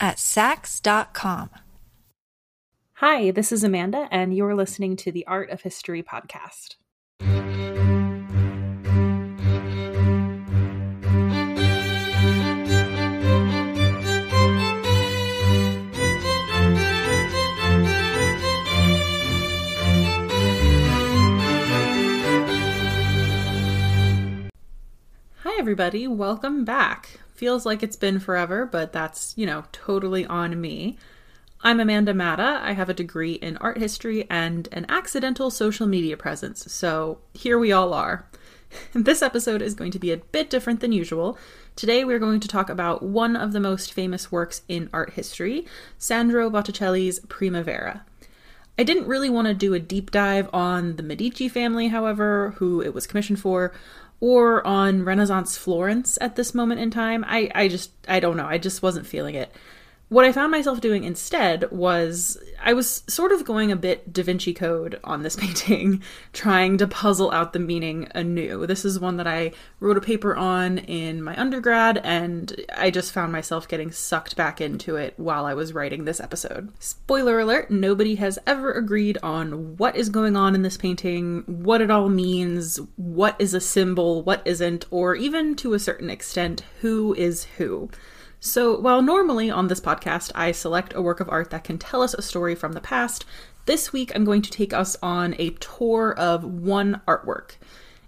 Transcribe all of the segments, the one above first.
at Saks.com. Hi, this is Amanda, and you're listening to the Art of History podcast. Hi, everybody. Welcome back. Feels like it's been forever, but that's, you know, totally on me. I'm Amanda Matta. I have a degree in art history and an accidental social media presence, so here we all are. This episode is going to be a bit different than usual. Today we're going to talk about one of the most famous works in art history, Sandro Botticelli's Primavera. I didn't really want to do a deep dive on the Medici family, however, who it was commissioned for, or on Renaissance Florence at this moment in time. I, I just, I don't know. I just wasn't feeling it. What I found myself doing instead was I was sort of going a bit Da Vinci Code on this painting, trying to puzzle out the meaning anew. This is one that I wrote a paper on in my undergrad, and I just found myself getting sucked back into it while I was writing this episode. Spoiler alert nobody has ever agreed on what is going on in this painting, what it all means, what is a symbol, what isn't, or even to a certain extent, who is who. So, while normally on this podcast I select a work of art that can tell us a story from the past, this week I'm going to take us on a tour of one artwork.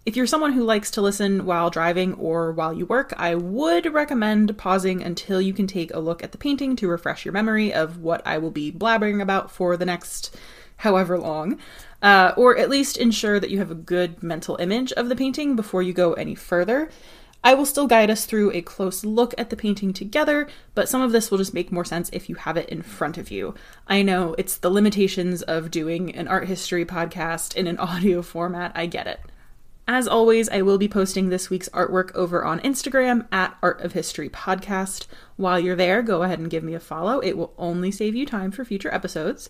If you're someone who likes to listen while driving or while you work, I would recommend pausing until you can take a look at the painting to refresh your memory of what I will be blabbering about for the next however long, uh, or at least ensure that you have a good mental image of the painting before you go any further. I will still guide us through a close look at the painting together, but some of this will just make more sense if you have it in front of you. I know it's the limitations of doing an art history podcast in an audio format, I get it. As always, I will be posting this week's artwork over on Instagram at Art of History Podcast. While you're there, go ahead and give me a follow. It will only save you time for future episodes.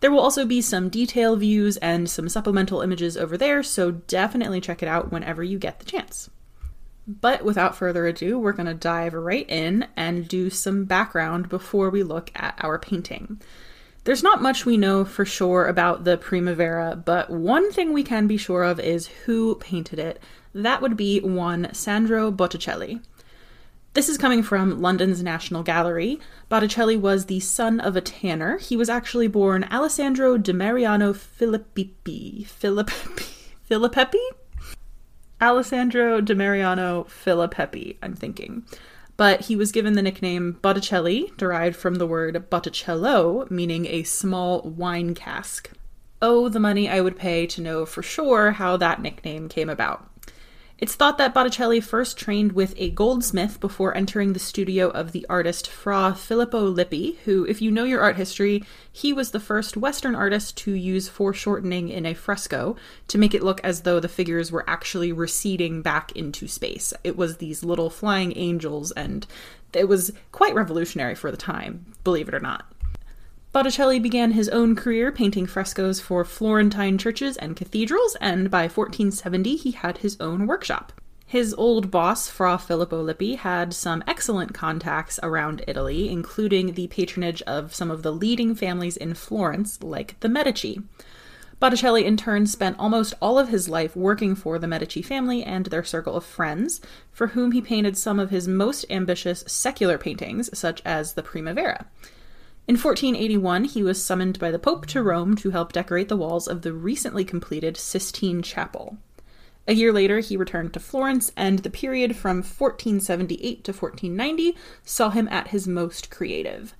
There will also be some detail views and some supplemental images over there, so definitely check it out whenever you get the chance. But without further ado, we're going to dive right in and do some background before we look at our painting. There's not much we know for sure about the Primavera, but one thing we can be sure of is who painted it. That would be one Sandro Botticelli. This is coming from London's National Gallery. Botticelli was the son of a tanner. He was actually born Alessandro de Mariano Filippi. Filippi? Filippi? Alessandro de Mariano Filippi, I'm thinking. But he was given the nickname Botticelli, derived from the word Botticello, meaning a small wine cask. Oh, the money I would pay to know for sure how that nickname came about. It's thought that Botticelli first trained with a goldsmith before entering the studio of the artist Fra Filippo Lippi, who, if you know your art history, he was the first Western artist to use foreshortening in a fresco to make it look as though the figures were actually receding back into space. It was these little flying angels, and it was quite revolutionary for the time, believe it or not. Botticelli began his own career painting frescoes for Florentine churches and cathedrals, and by 1470 he had his own workshop. His old boss, Fra Filippo Lippi, had some excellent contacts around Italy, including the patronage of some of the leading families in Florence, like the Medici. Botticelli, in turn, spent almost all of his life working for the Medici family and their circle of friends, for whom he painted some of his most ambitious secular paintings, such as the Primavera. In 1481, he was summoned by the Pope to Rome to help decorate the walls of the recently completed Sistine Chapel. A year later, he returned to Florence, and the period from 1478 to 1490 saw him at his most creative.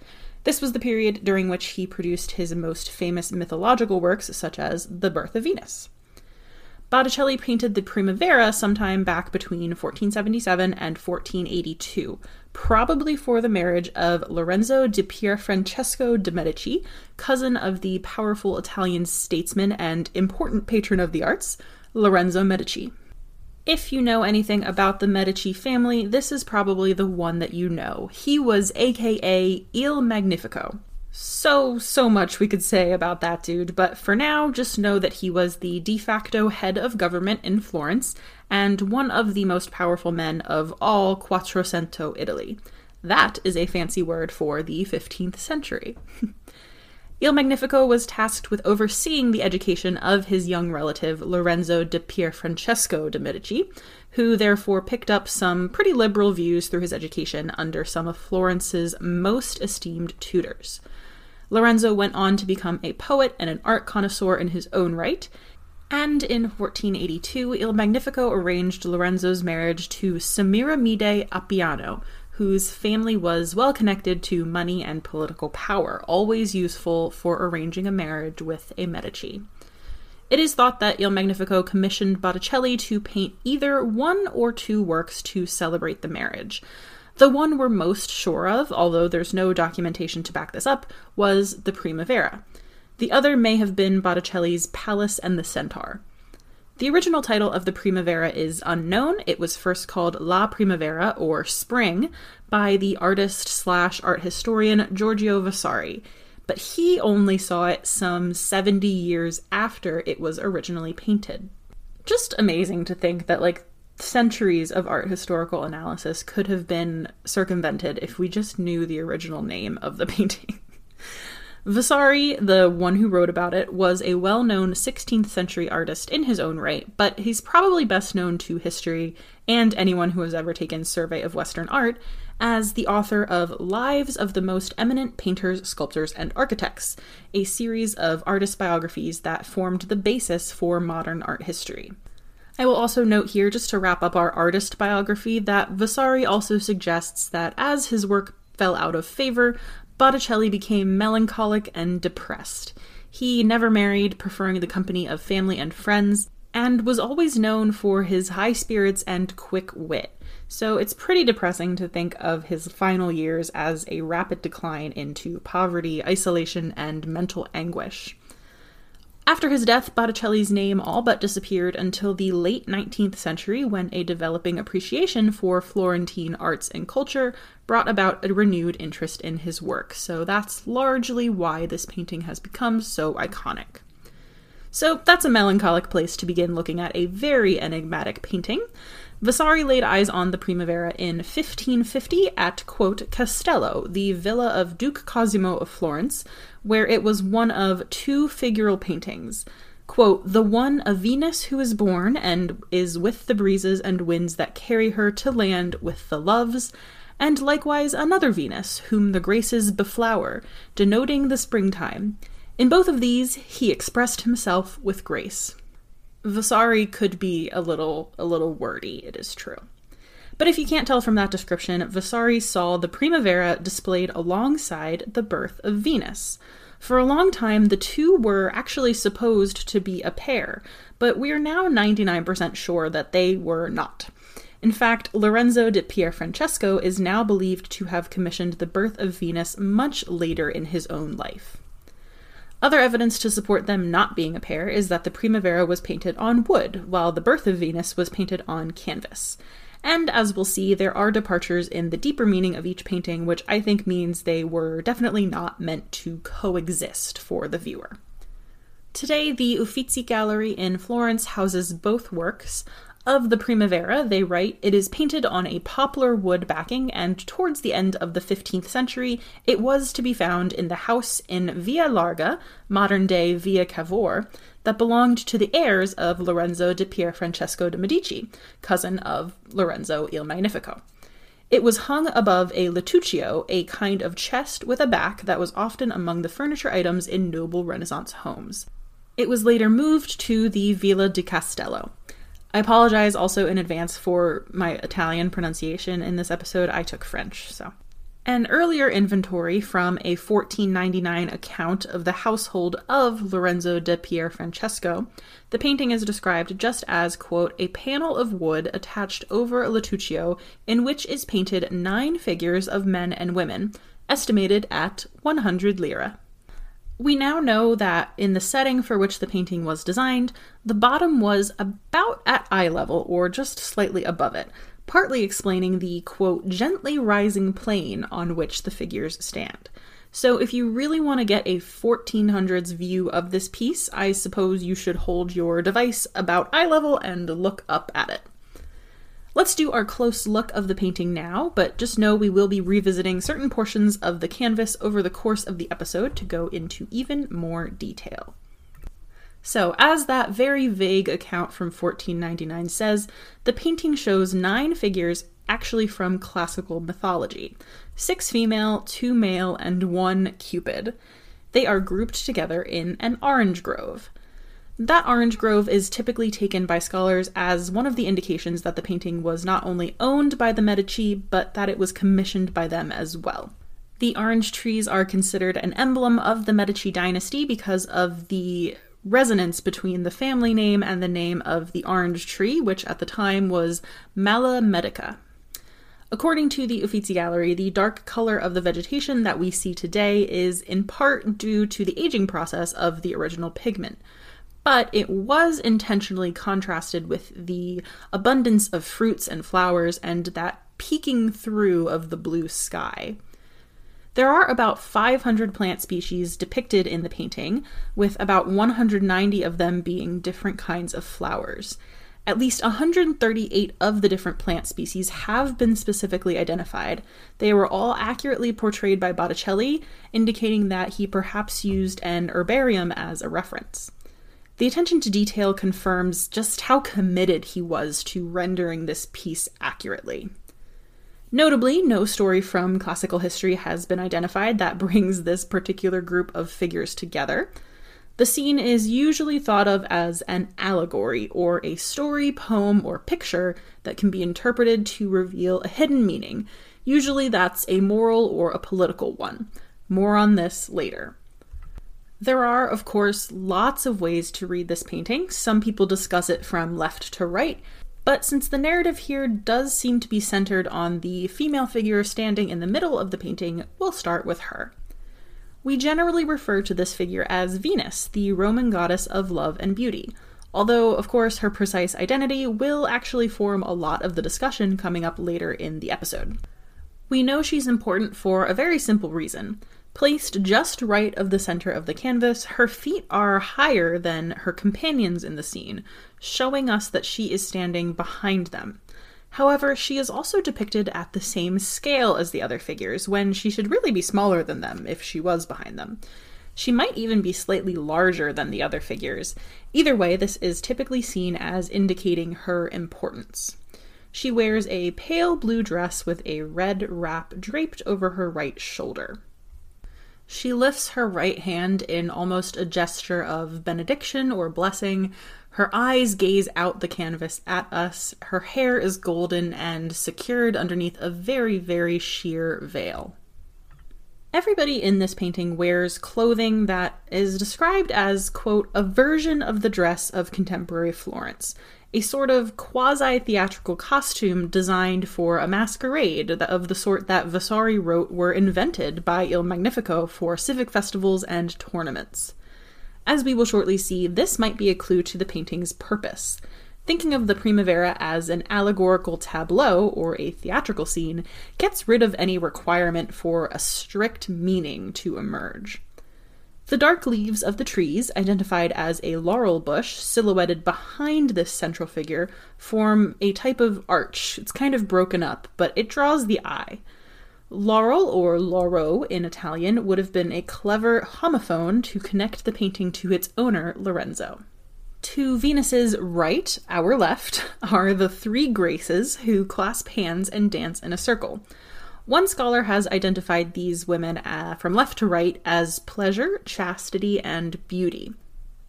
This was the period during which he produced his most famous mythological works, such as The Birth of Venus. Botticelli painted the Primavera sometime back between 1477 and 1482, probably for the marriage of Lorenzo di Pierfrancesco de' Medici, cousin of the powerful Italian statesman and important patron of the arts, Lorenzo Medici. If you know anything about the Medici family, this is probably the one that you know. He was aka Il Magnifico. So, so much we could say about that dude, but for now, just know that he was the de facto head of government in Florence and one of the most powerful men of all Quattrocento Italy. That is a fancy word for the 15th century. Il Magnifico was tasked with overseeing the education of his young relative Lorenzo di Pierfrancesco de' Medici, who therefore picked up some pretty liberal views through his education under some of Florence's most esteemed tutors. Lorenzo went on to become a poet and an art connoisseur in his own right, and in 1482, Il Magnifico arranged Lorenzo's marriage to Semiramide Appiano, whose family was well connected to money and political power, always useful for arranging a marriage with a Medici. It is thought that Il Magnifico commissioned Botticelli to paint either one or two works to celebrate the marriage. The one we're most sure of, although there's no documentation to back this up, was the Primavera. The other may have been Botticelli's Pallas and the Centaur. The original title of the Primavera is unknown. It was first called La Primavera, or Spring, by the artist slash art historian Giorgio Vasari, but he only saw it some 70 years after it was originally painted. Just amazing to think that, like, centuries of art historical analysis could have been circumvented if we just knew the original name of the painting. Vasari, the one who wrote about it, was a well known 16th century artist in his own right, but he's probably best known to history and anyone who has ever taken survey of Western art as the author of Lives of the Most Eminent Painters, Sculptors, and Architects, a series of artist biographies that formed the basis for modern art history. I will also note here, just to wrap up our artist biography, that Vasari also suggests that as his work fell out of favor, Botticelli became melancholic and depressed. He never married, preferring the company of family and friends, and was always known for his high spirits and quick wit. So it's pretty depressing to think of his final years as a rapid decline into poverty, isolation, and mental anguish. After his death, Botticelli's name all but disappeared until the late 19th century when a developing appreciation for Florentine arts and culture brought about a renewed interest in his work. So that's largely why this painting has become so iconic. So that's a melancholic place to begin looking at a very enigmatic painting. Vasari laid eyes on the Primavera in 1550 at, quote, Castello, the villa of Duke Cosimo of Florence, where it was one of two figural paintings. Quote, the one a Venus who is born and is with the breezes and winds that carry her to land with the loves, and likewise another Venus, whom the graces beflower, denoting the springtime. In both of these he expressed himself with grace. Vasari could be a little a little wordy, it is true. But if you can't tell from that description, Vasari saw the Primavera displayed alongside the birth of Venus. For a long time, the two were actually supposed to be a pair, but we are now 99% sure that they were not. In fact, Lorenzo di Pierfrancesco is now believed to have commissioned the birth of Venus much later in his own life. Other evidence to support them not being a pair is that the Primavera was painted on wood, while the birth of Venus was painted on canvas. And as we'll see, there are departures in the deeper meaning of each painting, which I think means they were definitely not meant to coexist for the viewer. Today, the Uffizi Gallery in Florence houses both works. Of the Primavera, they write, it is painted on a poplar wood backing, and towards the end of the 15th century, it was to be found in the house in Via Larga, modern day Via Cavour, that belonged to the heirs of Lorenzo di Pierfrancesco de' Medici, cousin of Lorenzo il Magnifico. It was hung above a lettuccio, a kind of chest with a back that was often among the furniture items in noble Renaissance homes. It was later moved to the Villa di Castello. I apologize also in advance for my Italian pronunciation in this episode. I took French, so. An earlier inventory from a 1499 account of the household of Lorenzo de Pier Francesco, the painting is described just as, quote, a panel of wood attached over a lettuccio in which is painted nine figures of men and women, estimated at 100 lira. We now know that in the setting for which the painting was designed, the bottom was about at eye level or just slightly above it, partly explaining the quote, gently rising plane on which the figures stand. So, if you really want to get a 1400s view of this piece, I suppose you should hold your device about eye level and look up at it. Let's do our close look of the painting now, but just know we will be revisiting certain portions of the canvas over the course of the episode to go into even more detail. So, as that very vague account from 1499 says, the painting shows nine figures actually from classical mythology six female, two male, and one Cupid. They are grouped together in an orange grove. That orange grove is typically taken by scholars as one of the indications that the painting was not only owned by the Medici, but that it was commissioned by them as well. The orange trees are considered an emblem of the Medici dynasty because of the resonance between the family name and the name of the orange tree, which at the time was Mala medica. According to the Uffizi Gallery, the dark color of the vegetation that we see today is in part due to the aging process of the original pigment. But it was intentionally contrasted with the abundance of fruits and flowers and that peeking through of the blue sky. There are about 500 plant species depicted in the painting, with about 190 of them being different kinds of flowers. At least 138 of the different plant species have been specifically identified. They were all accurately portrayed by Botticelli, indicating that he perhaps used an herbarium as a reference. The attention to detail confirms just how committed he was to rendering this piece accurately. Notably, no story from classical history has been identified that brings this particular group of figures together. The scene is usually thought of as an allegory, or a story, poem, or picture that can be interpreted to reveal a hidden meaning. Usually that's a moral or a political one. More on this later. There are, of course, lots of ways to read this painting. Some people discuss it from left to right, but since the narrative here does seem to be centered on the female figure standing in the middle of the painting, we'll start with her. We generally refer to this figure as Venus, the Roman goddess of love and beauty, although, of course, her precise identity will actually form a lot of the discussion coming up later in the episode. We know she's important for a very simple reason. Placed just right of the center of the canvas, her feet are higher than her companions in the scene, showing us that she is standing behind them. However, she is also depicted at the same scale as the other figures, when she should really be smaller than them if she was behind them. She might even be slightly larger than the other figures. Either way, this is typically seen as indicating her importance. She wears a pale blue dress with a red wrap draped over her right shoulder. She lifts her right hand in almost a gesture of benediction or blessing. Her eyes gaze out the canvas at us. Her hair is golden and secured underneath a very, very sheer veil. Everybody in this painting wears clothing that is described as, quote, a version of the dress of contemporary Florence a sort of quasi theatrical costume designed for a masquerade of the sort that Vasari wrote were invented by Il Magnifico for civic festivals and tournaments. As we will shortly see, this might be a clue to the painting's purpose. Thinking of the Primavera as an allegorical tableau or a theatrical scene gets rid of any requirement for a strict meaning to emerge. The dark leaves of the trees, identified as a laurel bush silhouetted behind this central figure, form a type of arch. It's kind of broken up, but it draws the eye. Laurel, or lauro in Italian, would have been a clever homophone to connect the painting to its owner, Lorenzo. To Venus's right, our left, are the three Graces who clasp hands and dance in a circle. One scholar has identified these women uh, from left to right as pleasure, chastity, and beauty.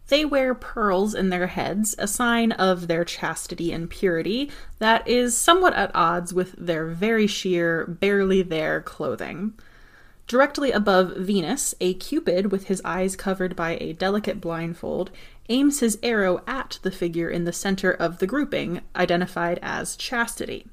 They wear pearls in their heads, a sign of their chastity and purity that is somewhat at odds with their very sheer, barely there clothing. Directly above Venus, a Cupid, with his eyes covered by a delicate blindfold, aims his arrow at the figure in the center of the grouping, identified as Chastity.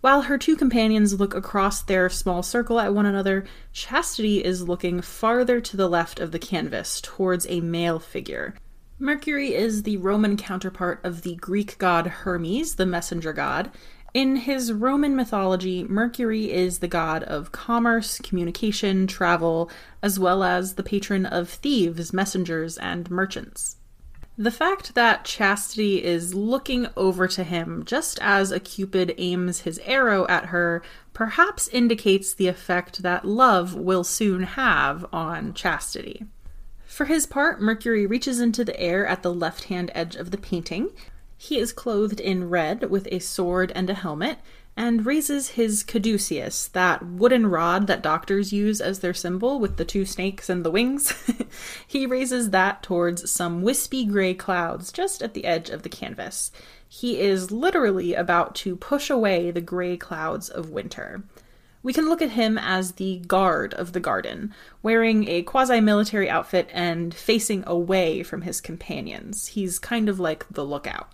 While her two companions look across their small circle at one another, Chastity is looking farther to the left of the canvas, towards a male figure. Mercury is the Roman counterpart of the Greek god Hermes, the messenger god. In his Roman mythology, Mercury is the god of commerce, communication, travel, as well as the patron of thieves, messengers, and merchants. The fact that Chastity is looking over to him just as a Cupid aims his arrow at her perhaps indicates the effect that love will soon have on Chastity. For his part, Mercury reaches into the air at the left hand edge of the painting. He is clothed in red with a sword and a helmet, and raises his caduceus, that wooden rod that doctors use as their symbol with the two snakes and the wings. he raises that towards some wispy gray clouds just at the edge of the canvas. He is literally about to push away the gray clouds of winter. We can look at him as the guard of the garden, wearing a quasi military outfit and facing away from his companions. He's kind of like the lookout.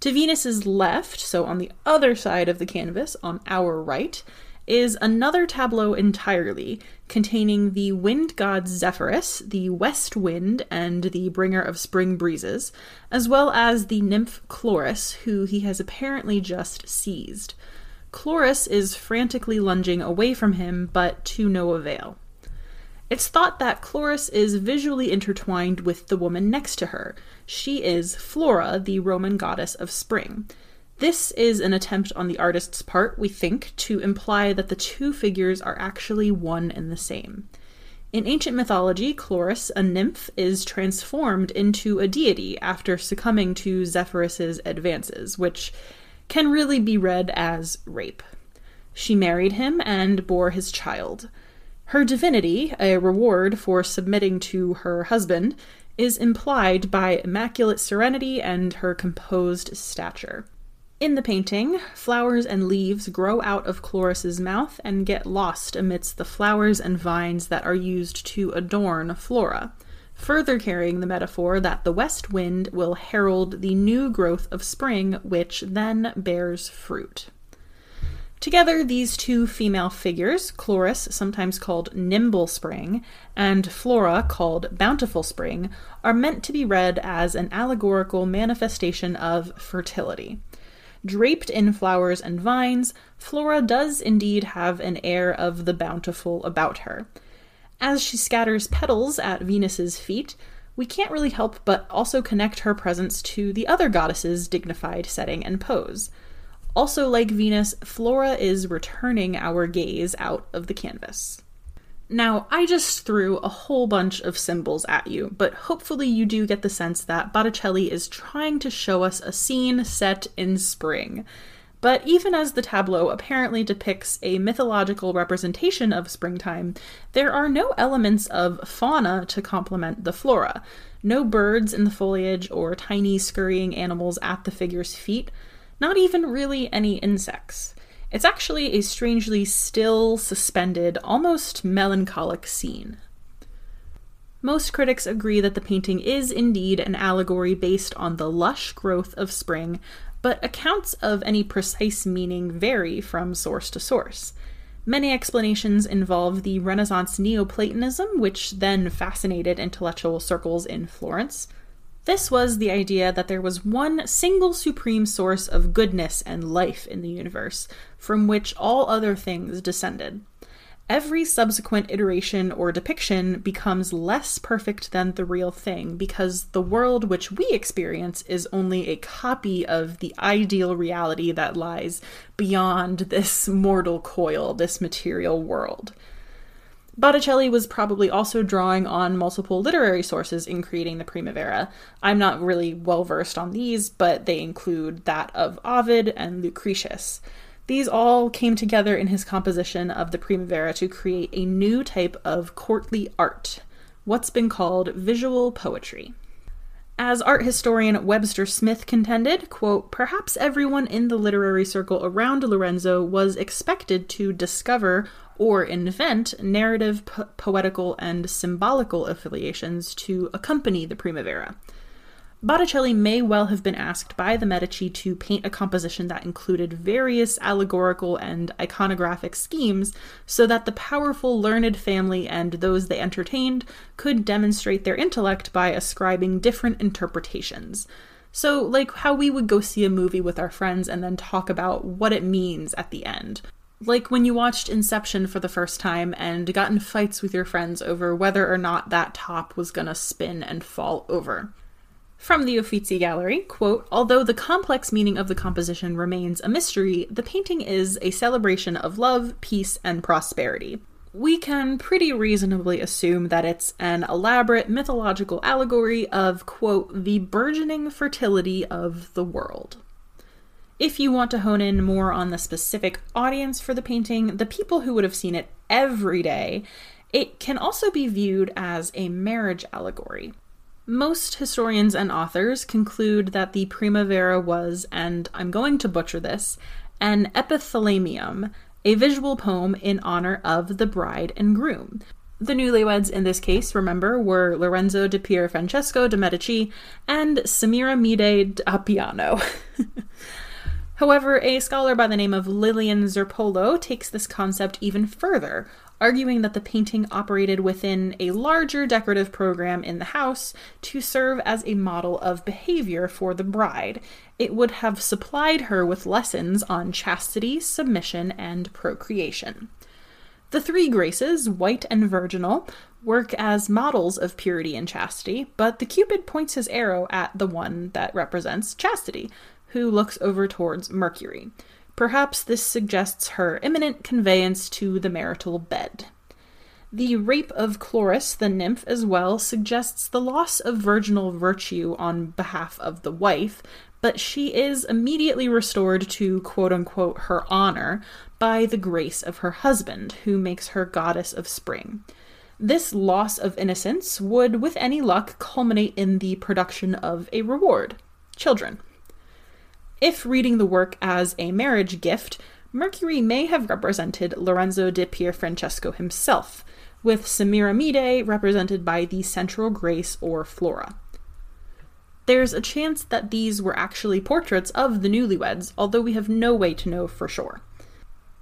To Venus's left, so on the other side of the canvas, on our right, is another tableau entirely, containing the wind god Zephyrus, the west wind and the bringer of spring breezes, as well as the nymph Chloris, who he has apparently just seized. Chloris is frantically lunging away from him, but to no avail. It's thought that Chloris is visually intertwined with the woman next to her. She is Flora, the Roman goddess of spring. This is an attempt on the artist's part, we think, to imply that the two figures are actually one and the same. In ancient mythology, Chloris, a nymph, is transformed into a deity after succumbing to Zephyrus's advances, which can really be read as rape. She married him and bore his child. Her divinity, a reward for submitting to her husband, is implied by immaculate serenity and her composed stature. In the painting, flowers and leaves grow out of Chloris's mouth and get lost amidst the flowers and vines that are used to adorn Flora, further carrying the metaphor that the west wind will herald the new growth of spring, which then bears fruit. Together, these two female figures, Chloris, sometimes called Nimble Spring, and Flora, called Bountiful Spring, are meant to be read as an allegorical manifestation of fertility. Draped in flowers and vines, Flora does indeed have an air of the bountiful about her. As she scatters petals at Venus's feet, we can't really help but also connect her presence to the other goddess's dignified setting and pose. Also, like Venus, Flora is returning our gaze out of the canvas. Now, I just threw a whole bunch of symbols at you, but hopefully you do get the sense that Botticelli is trying to show us a scene set in spring. But even as the tableau apparently depicts a mythological representation of springtime, there are no elements of fauna to complement the flora. No birds in the foliage or tiny scurrying animals at the figure's feet, not even really any insects. It's actually a strangely still, suspended, almost melancholic scene. Most critics agree that the painting is indeed an allegory based on the lush growth of spring, but accounts of any precise meaning vary from source to source. Many explanations involve the Renaissance Neoplatonism, which then fascinated intellectual circles in Florence. This was the idea that there was one single supreme source of goodness and life in the universe, from which all other things descended. Every subsequent iteration or depiction becomes less perfect than the real thing because the world which we experience is only a copy of the ideal reality that lies beyond this mortal coil, this material world. Botticelli was probably also drawing on multiple literary sources in creating the Primavera. I'm not really well versed on these, but they include that of Ovid and Lucretius. These all came together in his composition of the Primavera to create a new type of courtly art, what's been called visual poetry. As art historian Webster Smith contended, quote, perhaps everyone in the literary circle around Lorenzo was expected to discover or invent narrative, po- poetical, and symbolical affiliations to accompany the Primavera. Botticelli may well have been asked by the Medici to paint a composition that included various allegorical and iconographic schemes so that the powerful, learned family and those they entertained could demonstrate their intellect by ascribing different interpretations. So, like how we would go see a movie with our friends and then talk about what it means at the end. Like when you watched Inception for the first time and got in fights with your friends over whether or not that top was gonna spin and fall over. From the Uffizi Gallery, quote, although the complex meaning of the composition remains a mystery, the painting is a celebration of love, peace, and prosperity. We can pretty reasonably assume that it's an elaborate mythological allegory of, quote, the burgeoning fertility of the world. If you want to hone in more on the specific audience for the painting, the people who would have seen it every day, it can also be viewed as a marriage allegory. Most historians and authors conclude that the Primavera was, and I'm going to butcher this, an epithalamium, a visual poem in honor of the bride and groom. The newlyweds in this case, remember, were Lorenzo di Pier Francesco de' Medici and Semiramide d'Appiano. However, a scholar by the name of Lilian Zirpolo takes this concept even further, arguing that the painting operated within a larger decorative program in the house to serve as a model of behavior for the bride. It would have supplied her with lessons on chastity, submission, and procreation. The three graces, white and virginal, work as models of purity and chastity, but the Cupid points his arrow at the one that represents chastity, who looks over towards Mercury. Perhaps this suggests her imminent conveyance to the marital bed. The rape of Chloris, the nymph, as well, suggests the loss of virginal virtue on behalf of the wife, but she is immediately restored to quote unquote her honor by the grace of her husband, who makes her goddess of spring. This loss of innocence would, with any luck, culminate in the production of a reward children. If reading the work as a marriage gift, Mercury may have represented Lorenzo di Pierfrancesco himself, with Semiramide represented by the central grace or Flora. There's a chance that these were actually portraits of the newlyweds, although we have no way to know for sure.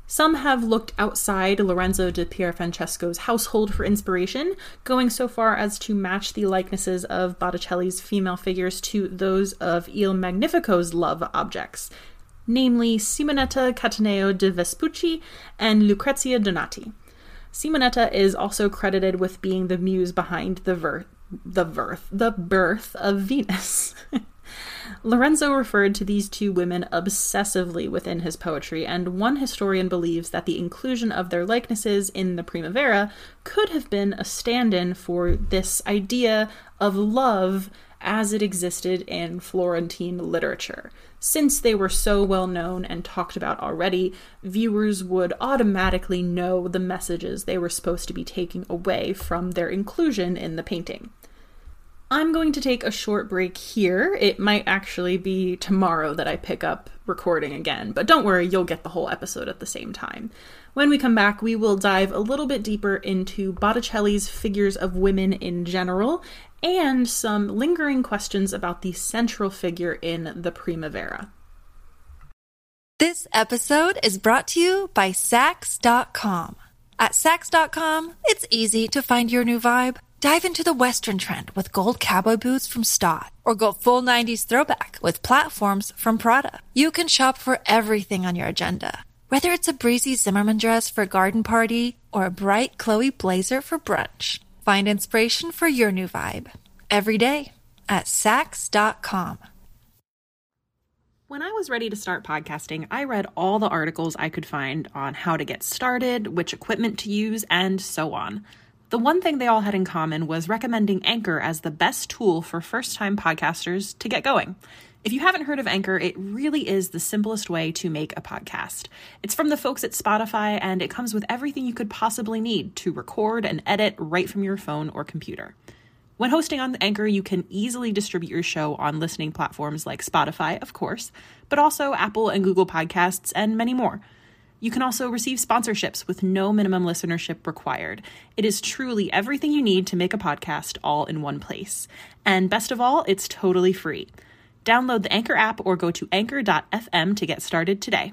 Some have looked outside Lorenzo di Pier Francesco's household for inspiration, going so far as to match the likenesses of Botticelli's female figures to those of Il Magnifico's love objects, namely Simonetta Cattaneo de Vespucci and Lucrezia Donati. Simonetta is also credited with being the muse behind the ver- the birth the birth of Venus. Lorenzo referred to these two women obsessively within his poetry, and one historian believes that the inclusion of their likenesses in the Primavera could have been a stand in for this idea of love as it existed in Florentine literature. Since they were so well known and talked about already, viewers would automatically know the messages they were supposed to be taking away from their inclusion in the painting. I'm going to take a short break here. It might actually be tomorrow that I pick up recording again, but don't worry, you'll get the whole episode at the same time. When we come back, we will dive a little bit deeper into Botticelli's figures of women in general and some lingering questions about the central figure in the Primavera. This episode is brought to you by Saks.com. At Saks.com, it's easy to find your new vibe. Dive into the Western trend with gold cowboy boots from Staud, or go full 90s throwback with platforms from Prada. You can shop for everything on your agenda, whether it's a breezy Zimmermann dress for a garden party or a bright Chloe blazer for brunch. Find inspiration for your new vibe every day at Saks.com. When I was ready to start podcasting, I read all the articles I could find on how to get started, which equipment to use, and so on. The one thing they all had in common was recommending Anchor as the best tool for first time podcasters to get going. If you haven't heard of Anchor, it really is the simplest way to make a podcast. It's from the folks at Spotify, and it comes with everything you could possibly need to record and edit right from your phone or computer. When hosting on Anchor, you can easily distribute your show on listening platforms like Spotify, of course, but also Apple and Google Podcasts and many more. You can also receive sponsorships with no minimum listenership required. It is truly everything you need to make a podcast all in one place. And best of all, it's totally free. Download the Anchor app or go to anchor.fm to get started today.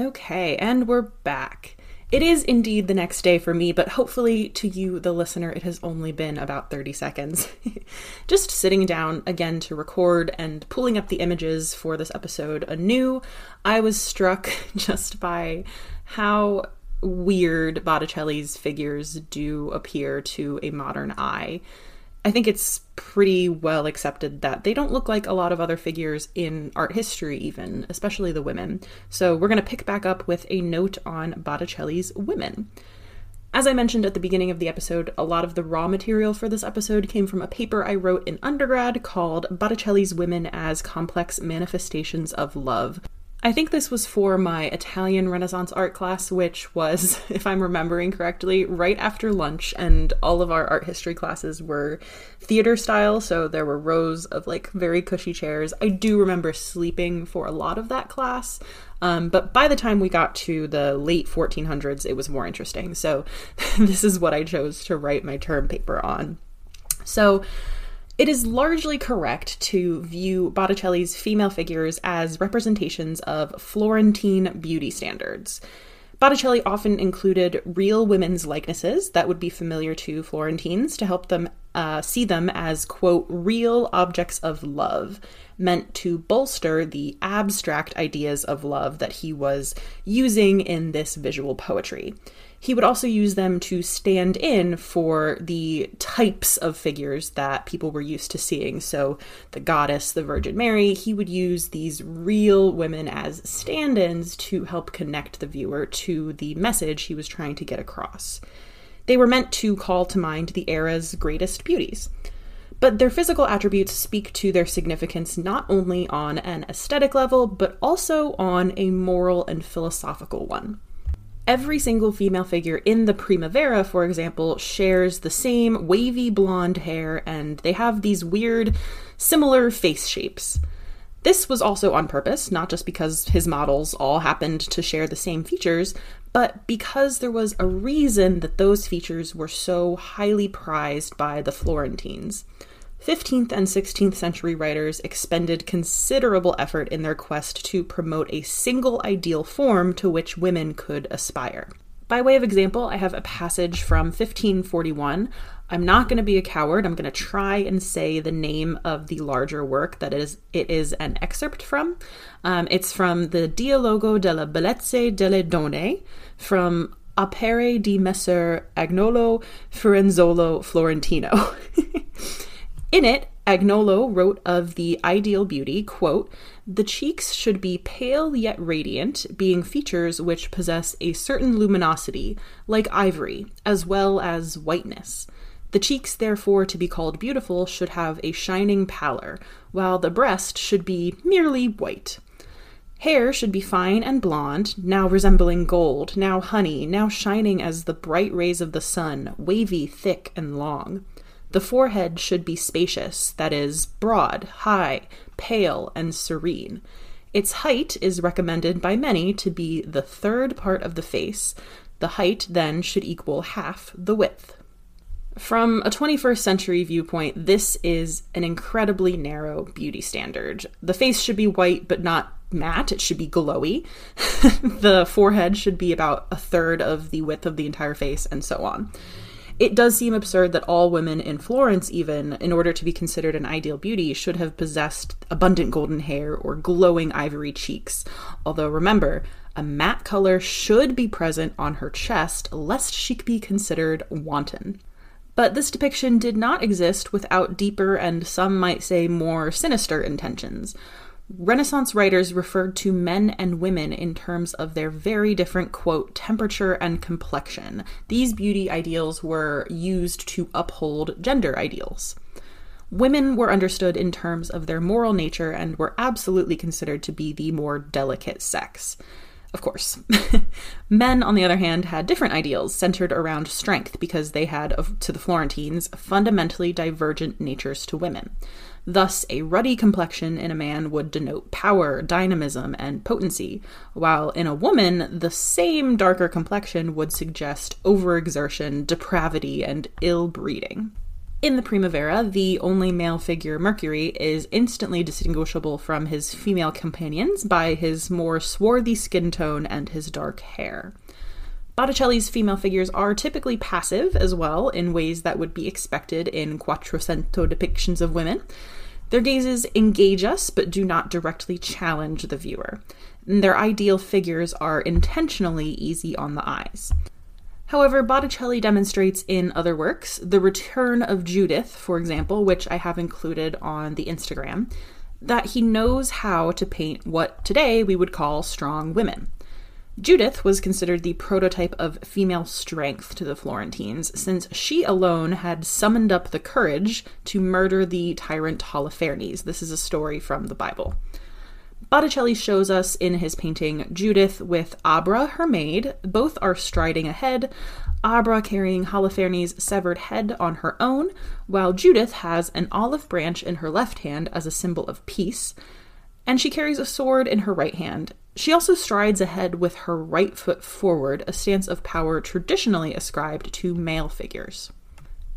Okay, and we're back. It is indeed the next day for me, but hopefully to you, the listener, it has only been about 30 seconds. Just sitting down again to record and pulling up the images for this episode anew, I was struck just by how weird Botticelli's figures do appear to a modern eye. I think it's pretty well accepted that they don't look like a lot of other figures in art history, even, especially the women. So we're going to pick back up with a note on Botticelli's women. As I mentioned at the beginning of the episode, a lot of the raw material for this episode came from a paper I wrote in undergrad called Botticelli's Women as Complex Manifestations of Love. I think this was for my Italian Renaissance art class, which was, if I'm remembering correctly, right after lunch, and all of our art history classes were theater style, so there were rows of like very cushy chairs. I do remember sleeping for a lot of that class, um, but by the time we got to the late 1400s, it was more interesting. So this is what I chose to write my term paper on. So, it is largely correct to view Botticelli's female figures as representations of Florentine beauty standards. Botticelli often included real women's likenesses that would be familiar to Florentines to help them uh, see them as, quote, real objects of love, meant to bolster the abstract ideas of love that he was using in this visual poetry. He would also use them to stand in for the types of figures that people were used to seeing. So, the goddess, the Virgin Mary, he would use these real women as stand ins to help connect the viewer to the message he was trying to get across. They were meant to call to mind the era's greatest beauties. But their physical attributes speak to their significance not only on an aesthetic level, but also on a moral and philosophical one. Every single female figure in the Primavera, for example, shares the same wavy blonde hair and they have these weird, similar face shapes. This was also on purpose, not just because his models all happened to share the same features, but because there was a reason that those features were so highly prized by the Florentines. 15th and 16th century writers expended considerable effort in their quest to promote a single ideal form to which women could aspire. By way of example, I have a passage from 1541. I'm not going to be a coward. I'm going to try and say the name of the larger work that is it is an excerpt from. Um, it's from the Dialogo della Bellezze delle Donne from Opere di Messer Agnolo Firenzuolo Florentino. In it, Agnolo wrote of the ideal beauty, quote, the cheeks should be pale yet radiant, being features which possess a certain luminosity, like ivory, as well as whiteness. The cheeks, therefore, to be called beautiful, should have a shining pallor, while the breast should be merely white. Hair should be fine and blonde, now resembling gold, now honey, now shining as the bright rays of the sun, wavy, thick, and long. The forehead should be spacious, that is, broad, high, pale, and serene. Its height is recommended by many to be the third part of the face. The height then should equal half the width. From a 21st century viewpoint, this is an incredibly narrow beauty standard. The face should be white but not matte, it should be glowy. the forehead should be about a third of the width of the entire face, and so on. It does seem absurd that all women in Florence, even, in order to be considered an ideal beauty, should have possessed abundant golden hair or glowing ivory cheeks. Although remember, a matte color should be present on her chest lest she be considered wanton. But this depiction did not exist without deeper and some might say more sinister intentions. Renaissance writers referred to men and women in terms of their very different, quote, temperature and complexion. These beauty ideals were used to uphold gender ideals. Women were understood in terms of their moral nature and were absolutely considered to be the more delicate sex. Of course. Men, on the other hand, had different ideals centered around strength because they had, to the Florentines, fundamentally divergent natures to women. Thus, a ruddy complexion in a man would denote power, dynamism, and potency, while in a woman, the same darker complexion would suggest overexertion, depravity, and ill breeding. In the Primavera, the only male figure, Mercury, is instantly distinguishable from his female companions by his more swarthy skin tone and his dark hair. Botticelli's female figures are typically passive as well, in ways that would be expected in Quattrocento depictions of women. Their gazes engage us but do not directly challenge the viewer. And Their ideal figures are intentionally easy on the eyes. However, Botticelli demonstrates in other works, The Return of Judith, for example, which I have included on the Instagram, that he knows how to paint what today we would call strong women. Judith was considered the prototype of female strength to the Florentines, since she alone had summoned up the courage to murder the tyrant Holofernes. This is a story from the Bible. Botticelli shows us in his painting Judith with Abra, her maid. Both are striding ahead, Abra carrying Holofernes' severed head on her own, while Judith has an olive branch in her left hand as a symbol of peace, and she carries a sword in her right hand. She also strides ahead with her right foot forward, a stance of power traditionally ascribed to male figures.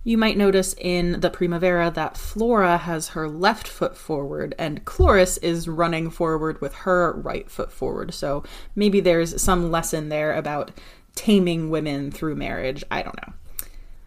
You might notice in the Primavera that Flora has her left foot forward and Chloris is running forward with her right foot forward. So maybe there's some lesson there about taming women through marriage. I don't know.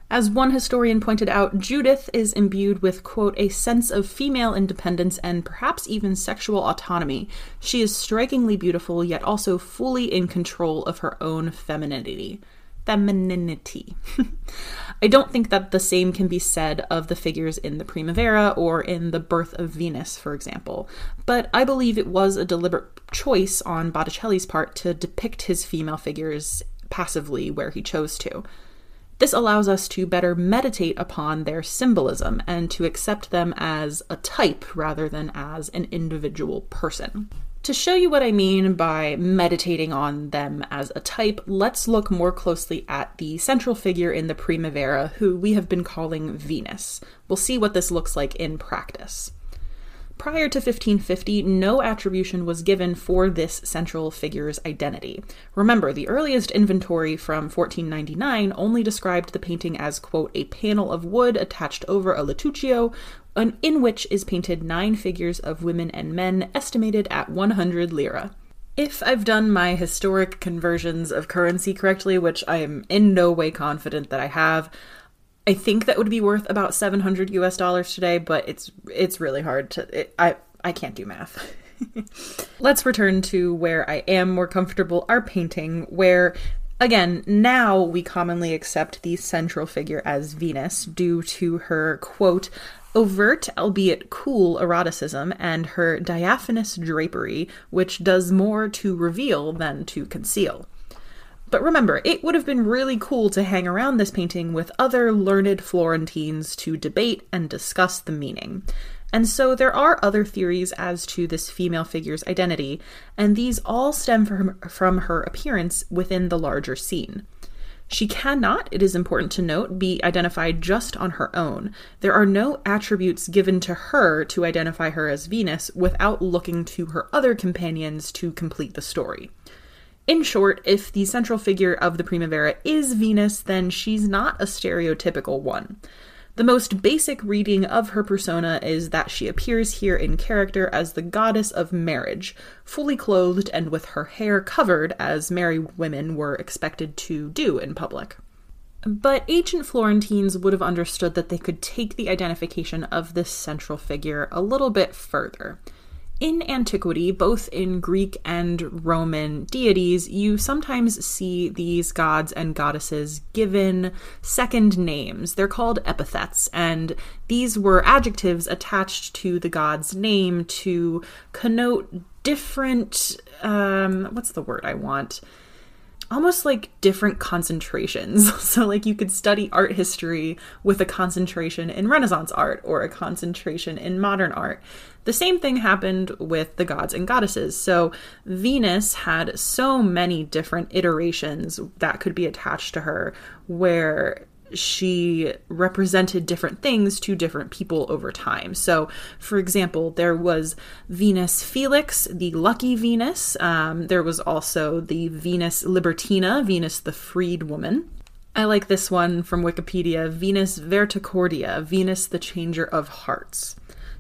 As one historian pointed out, Judith is imbued with, quote, a sense of female independence and perhaps even sexual autonomy. She is strikingly beautiful, yet also fully in control of her own femininity femininity. I don't think that the same can be said of the figures in the Primavera or in The Birth of Venus, for example, but I believe it was a deliberate choice on Botticelli's part to depict his female figures passively where he chose to. This allows us to better meditate upon their symbolism and to accept them as a type rather than as an individual person. To show you what I mean by meditating on them as a type, let's look more closely at the central figure in the Primavera, who we have been calling Venus. We'll see what this looks like in practice. Prior to 1550, no attribution was given for this central figure's identity. Remember, the earliest inventory from 1499 only described the painting as, quote, a panel of wood attached over a lettuccio, in which is painted nine figures of women and men, estimated at 100 lira. If I've done my historic conversions of currency correctly, which I am in no way confident that I have, I think that would be worth about 700 US dollars today, but it's it's really hard to it, I I can't do math. Let's return to where I am more comfortable, our painting, where Again, now we commonly accept the central figure as Venus due to her, quote, overt, albeit cool, eroticism and her diaphanous drapery, which does more to reveal than to conceal. But remember, it would have been really cool to hang around this painting with other learned Florentines to debate and discuss the meaning. And so there are other theories as to this female figure's identity, and these all stem from, from her appearance within the larger scene. She cannot, it is important to note, be identified just on her own. There are no attributes given to her to identify her as Venus without looking to her other companions to complete the story. In short, if the central figure of the Primavera is Venus, then she's not a stereotypical one. The most basic reading of her persona is that she appears here in character as the goddess of marriage, fully clothed and with her hair covered, as married women were expected to do in public. But ancient Florentines would have understood that they could take the identification of this central figure a little bit further. In antiquity, both in Greek and Roman deities, you sometimes see these gods and goddesses given second names. They're called epithets, and these were adjectives attached to the god's name to connote different, um, what's the word I want? almost like different concentrations. So, like, you could study art history with a concentration in Renaissance art or a concentration in modern art. The same thing happened with the gods and goddesses. So, Venus had so many different iterations that could be attached to her, where she represented different things to different people over time. So, for example, there was Venus Felix, the lucky Venus. Um, there was also the Venus Libertina, Venus the freed woman. I like this one from Wikipedia Venus Verticordia, Venus the changer of hearts.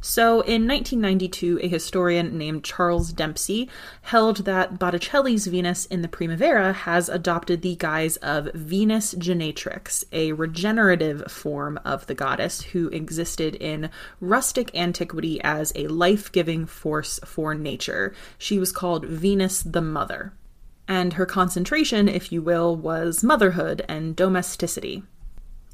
So, in 1992, a historian named Charles Dempsey held that Botticelli's Venus in the Primavera has adopted the guise of Venus Genetrix, a regenerative form of the goddess who existed in rustic antiquity as a life giving force for nature. She was called Venus the Mother. And her concentration, if you will, was motherhood and domesticity.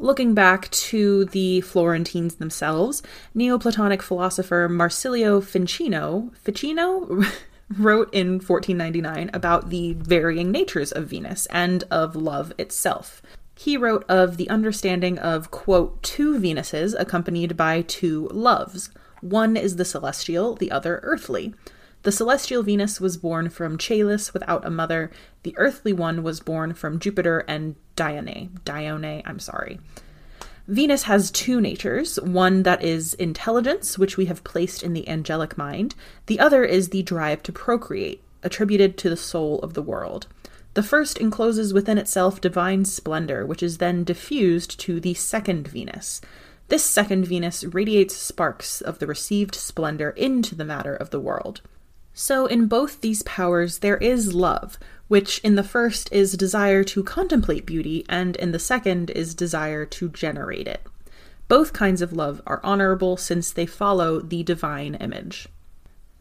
Looking back to the Florentines themselves, Neoplatonic philosopher Marsilio Ficino, Ficino wrote in 1499 about the varying natures of Venus and of love itself. He wrote of the understanding of, quote, two Venuses accompanied by two loves. One is the celestial, the other earthly. The celestial Venus was born from Caelus without a mother. The earthly one was born from Jupiter and Dione. Dione, I'm sorry. Venus has two natures one that is intelligence, which we have placed in the angelic mind, the other is the drive to procreate, attributed to the soul of the world. The first encloses within itself divine splendor, which is then diffused to the second Venus. This second Venus radiates sparks of the received splendor into the matter of the world. So, in both these powers, there is love, which in the first is desire to contemplate beauty, and in the second is desire to generate it. Both kinds of love are honorable since they follow the divine image.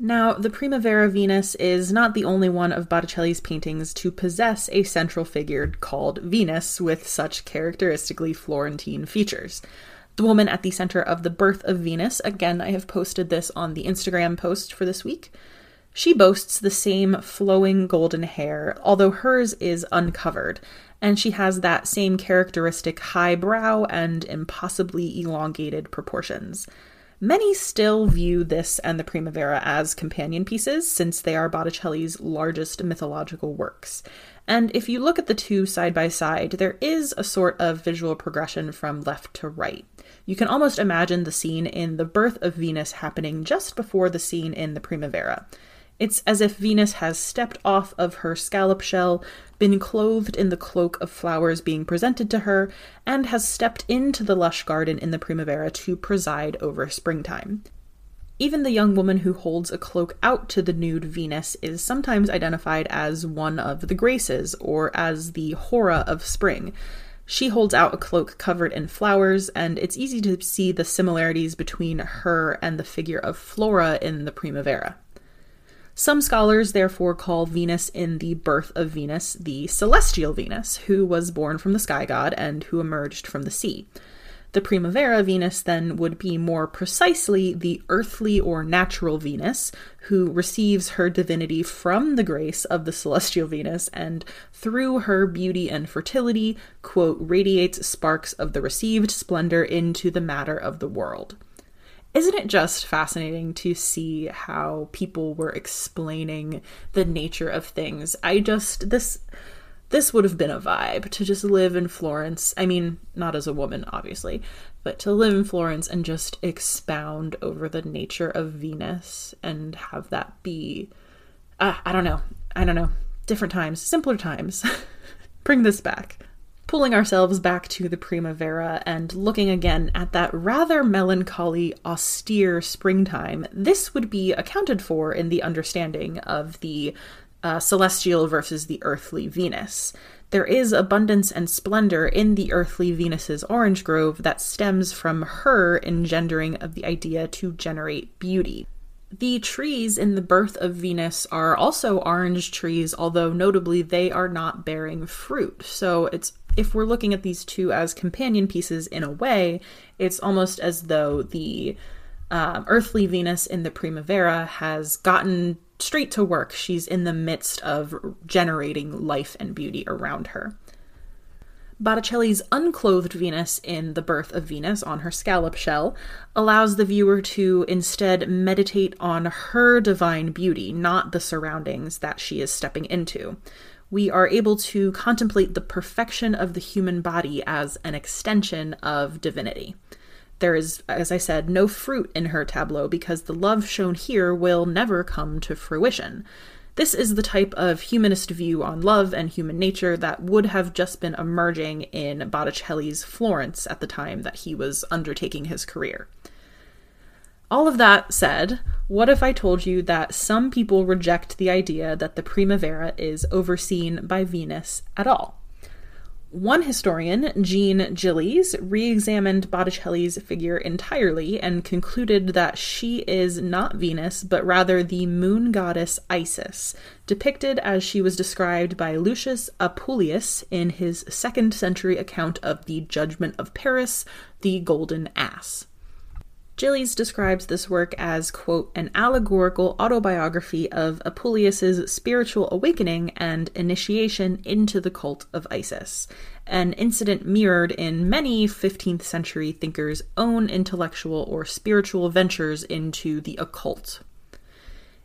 Now, the Primavera Venus is not the only one of Botticelli's paintings to possess a central figure called Venus with such characteristically Florentine features. The woman at the center of the birth of Venus, again, I have posted this on the Instagram post for this week, she boasts the same flowing golden hair, although hers is uncovered, and she has that same characteristic high brow and impossibly elongated proportions. Many still view this and the Primavera as companion pieces, since they are Botticelli's largest mythological works. And if you look at the two side by side, there is a sort of visual progression from left to right. You can almost imagine the scene in The Birth of Venus happening just before the scene in the Primavera. It's as if Venus has stepped off of her scallop shell, been clothed in the cloak of flowers being presented to her, and has stepped into the lush garden in the Primavera to preside over springtime. Even the young woman who holds a cloak out to the nude Venus is sometimes identified as one of the Graces, or as the Hora of spring. She holds out a cloak covered in flowers, and it's easy to see the similarities between her and the figure of Flora in the Primavera. Some scholars therefore call Venus in the birth of Venus the celestial Venus, who was born from the sky god and who emerged from the sea. The Primavera Venus then would be more precisely the earthly or natural Venus, who receives her divinity from the grace of the celestial Venus and through her beauty and fertility, quote, radiates sparks of the received splendor into the matter of the world isn't it just fascinating to see how people were explaining the nature of things? I just this this would have been a vibe to just live in Florence. I mean, not as a woman obviously, but to live in Florence and just expound over the nature of Venus and have that be uh, I don't know. I don't know. Different times, simpler times. Bring this back pulling ourselves back to the Primavera and looking again at that rather melancholy, austere springtime, this would be accounted for in the understanding of the uh, celestial versus the earthly Venus. There is abundance and splendor in the earthly Venus's orange grove that stems from her engendering of the idea to generate beauty. The trees in the birth of Venus are also orange trees, although notably they are not bearing fruit. So it's if we're looking at these two as companion pieces in a way, it's almost as though the um, earthly Venus in the Primavera has gotten straight to work. She's in the midst of generating life and beauty around her. Botticelli's unclothed Venus in The Birth of Venus on her scallop shell allows the viewer to instead meditate on her divine beauty, not the surroundings that she is stepping into. We are able to contemplate the perfection of the human body as an extension of divinity. There is, as I said, no fruit in her tableau because the love shown here will never come to fruition. This is the type of humanist view on love and human nature that would have just been emerging in Botticelli's Florence at the time that he was undertaking his career. All of that said, what if I told you that some people reject the idea that the Primavera is overseen by Venus at all? One historian, Jean Gillies, re examined Botticelli's figure entirely and concluded that she is not Venus, but rather the moon goddess Isis, depicted as she was described by Lucius Apuleius in his second century account of the Judgment of Paris, the Golden Ass. Gillies describes this work as, quote, an allegorical autobiography of Apuleius's spiritual awakening and initiation into the cult of Isis, an incident mirrored in many 15th century thinkers' own intellectual or spiritual ventures into the occult.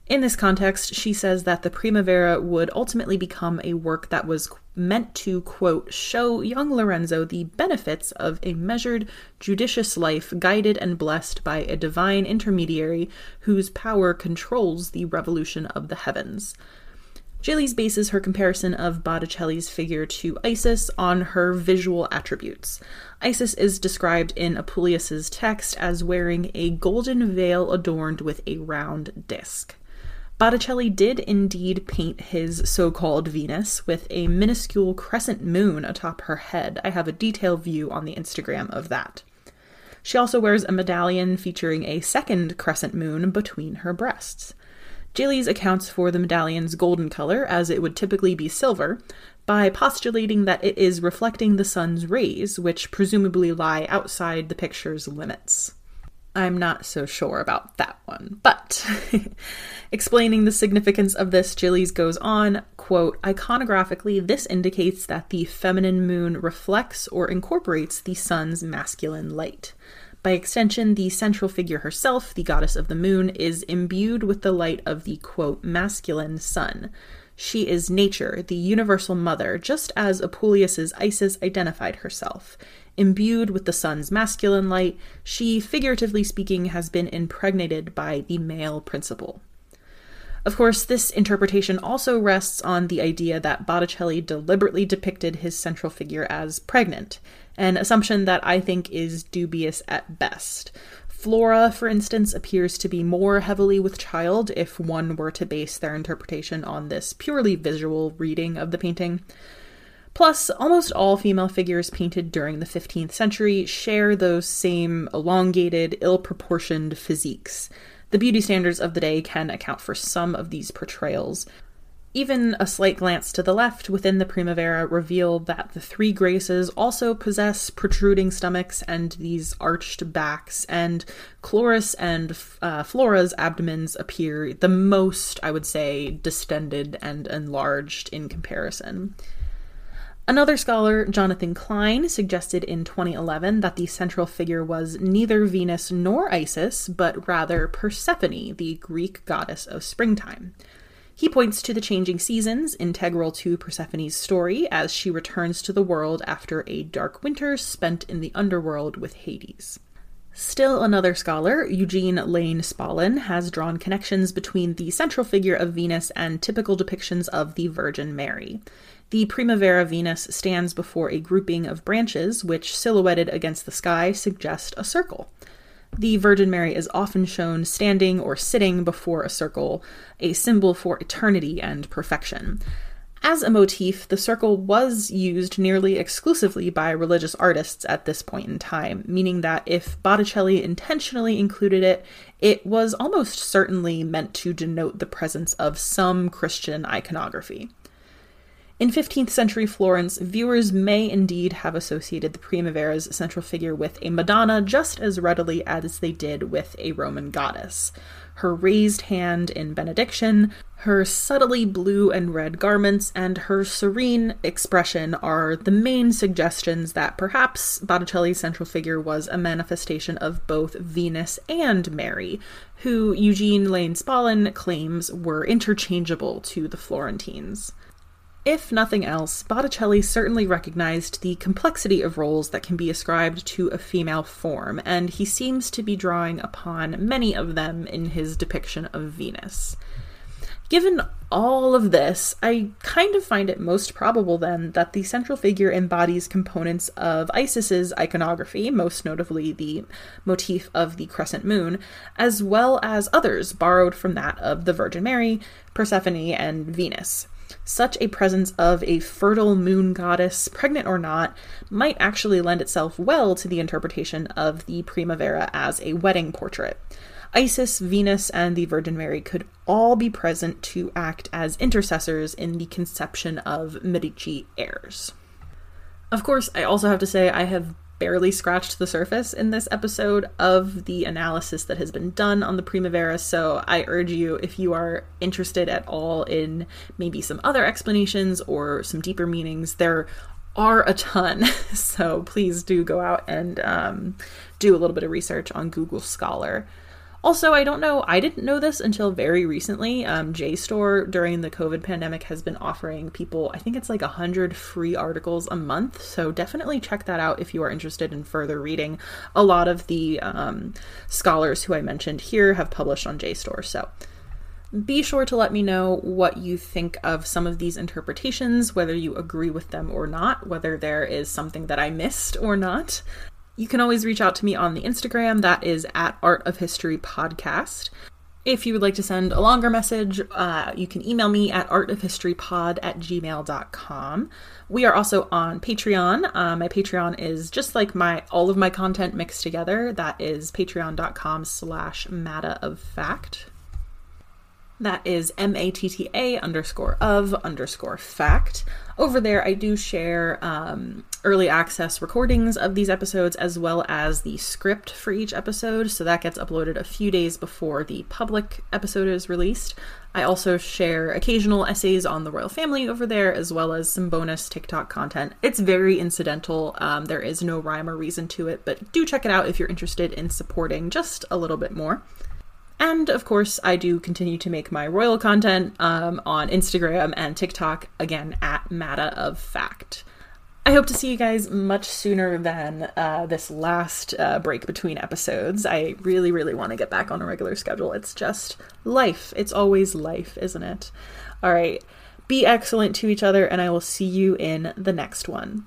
In this context, she says that the Primavera would ultimately become a work that was meant to, quote, show young Lorenzo the benefits of a measured, judicious life guided and blessed by a divine intermediary whose power controls the revolution of the heavens. Gillies bases her comparison of Botticelli's figure to Isis on her visual attributes. Isis is described in Apuleius's text as wearing a golden veil adorned with a round disc. Botticelli did indeed paint his so called Venus with a minuscule crescent moon atop her head. I have a detailed view on the Instagram of that. She also wears a medallion featuring a second crescent moon between her breasts. Gillies accounts for the medallion's golden color, as it would typically be silver, by postulating that it is reflecting the sun's rays, which presumably lie outside the picture's limits. I'm not so sure about that one. But explaining the significance of this, Gillies goes on, quote, iconographically, this indicates that the feminine moon reflects or incorporates the sun's masculine light. By extension, the central figure herself, the goddess of the moon, is imbued with the light of the quote, masculine sun. She is nature, the universal mother, just as Apuleius's Isis identified herself. Imbued with the sun's masculine light, she, figuratively speaking, has been impregnated by the male principle. Of course, this interpretation also rests on the idea that Botticelli deliberately depicted his central figure as pregnant, an assumption that I think is dubious at best. Flora, for instance, appears to be more heavily with child if one were to base their interpretation on this purely visual reading of the painting. Plus, almost all female figures painted during the 15th century share those same elongated, ill proportioned physiques. The beauty standards of the day can account for some of these portrayals. Even a slight glance to the left within the Primavera revealed that the three graces also possess protruding stomachs and these arched backs, and Chloris and uh, Flora's abdomens appear the most, I would say, distended and enlarged in comparison. Another scholar, Jonathan Klein, suggested in 2011 that the central figure was neither Venus nor Isis, but rather Persephone, the Greek goddess of springtime. He points to the changing seasons, integral to Persephone's story, as she returns to the world after a dark winter spent in the underworld with Hades. Still another scholar, Eugene Lane Spalin, has drawn connections between the central figure of Venus and typical depictions of the Virgin Mary. The Primavera Venus stands before a grouping of branches which, silhouetted against the sky, suggest a circle. The Virgin Mary is often shown standing or sitting before a circle, a symbol for eternity and perfection. As a motif, the circle was used nearly exclusively by religious artists at this point in time, meaning that if Botticelli intentionally included it, it was almost certainly meant to denote the presence of some Christian iconography. In 15th century Florence, viewers may indeed have associated the Primavera's central figure with a Madonna just as readily as they did with a Roman goddess her raised hand in benediction, her subtly blue and red garments, and her serene expression are the main suggestions that perhaps Botticelli's central figure was a manifestation of both Venus and Mary, who Eugene Lane Spalin claims were interchangeable to the Florentines. If nothing else, Botticelli certainly recognized the complexity of roles that can be ascribed to a female form, and he seems to be drawing upon many of them in his depiction of Venus. Given all of this, I kind of find it most probable then that the central figure embodies components of Isis's iconography, most notably the motif of the crescent moon, as well as others borrowed from that of the Virgin Mary, Persephone, and Venus. Such a presence of a fertile moon goddess, pregnant or not, might actually lend itself well to the interpretation of the Primavera as a wedding portrait. Isis, Venus, and the Virgin Mary could all be present to act as intercessors in the conception of Medici heirs. Of course, I also have to say I have barely scratched the surface in this episode of the analysis that has been done on the Primavera. So I urge you, if you are interested at all in maybe some other explanations or some deeper meanings, there are a ton. So please do go out and um, do a little bit of research on Google Scholar. Also, I don't know, I didn't know this until very recently. Um, JSTOR during the COVID pandemic has been offering people, I think it's like 100 free articles a month. So definitely check that out if you are interested in further reading. A lot of the um, scholars who I mentioned here have published on JSTOR. So be sure to let me know what you think of some of these interpretations, whether you agree with them or not, whether there is something that I missed or not. You can always reach out to me on the Instagram. That is at Art of History Podcast. If you would like to send a longer message, uh, you can email me at artofhistorypod at gmail.com. We are also on Patreon. Uh, my Patreon is just like my all of my content mixed together. That is patreon.com slash matta of fact. That is M A T T A underscore of underscore fact. Over there, I do share um, early access recordings of these episodes as well as the script for each episode. So that gets uploaded a few days before the public episode is released. I also share occasional essays on the royal family over there, as well as some bonus TikTok content. It's very incidental. Um, there is no rhyme or reason to it, but do check it out if you're interested in supporting just a little bit more. And of course, I do continue to make my royal content um, on Instagram and TikTok, again at Matta of Fact. I hope to see you guys much sooner than uh, this last uh, break between episodes. I really, really want to get back on a regular schedule. It's just life. It's always life, isn't it? All right. Be excellent to each other, and I will see you in the next one.